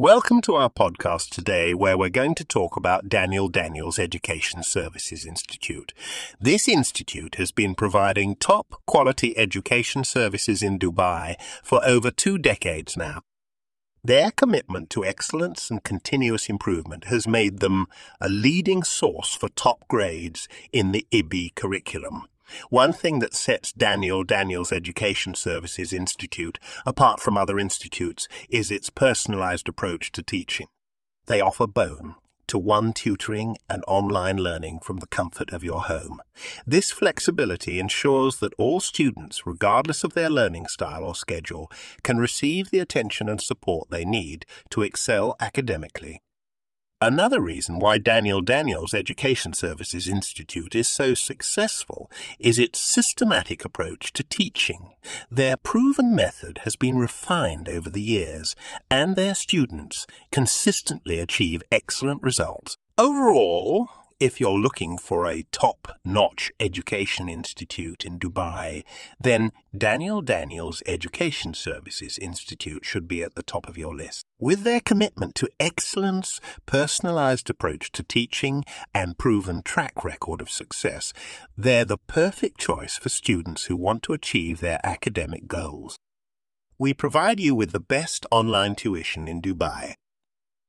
Welcome to our podcast today, where we're going to talk about Daniel Daniels Education Services Institute. This institute has been providing top quality education services in Dubai for over two decades now. Their commitment to excellence and continuous improvement has made them a leading source for top grades in the IB curriculum. One thing that sets Daniel Daniels Education Services Institute apart from other institutes is its personalized approach to teaching. They offer bone to one tutoring and online learning from the comfort of your home. This flexibility ensures that all students, regardless of their learning style or schedule, can receive the attention and support they need to excel academically Another reason why Daniel Daniels Education Services Institute is so successful is its systematic approach to teaching. Their proven method has been refined over the years, and their students consistently achieve excellent results. Overall, if you're looking for a top notch education institute in Dubai, then Daniel Daniels Education Services Institute should be at the top of your list. With their commitment to excellence, personalized approach to teaching, and proven track record of success, they're the perfect choice for students who want to achieve their academic goals. We provide you with the best online tuition in Dubai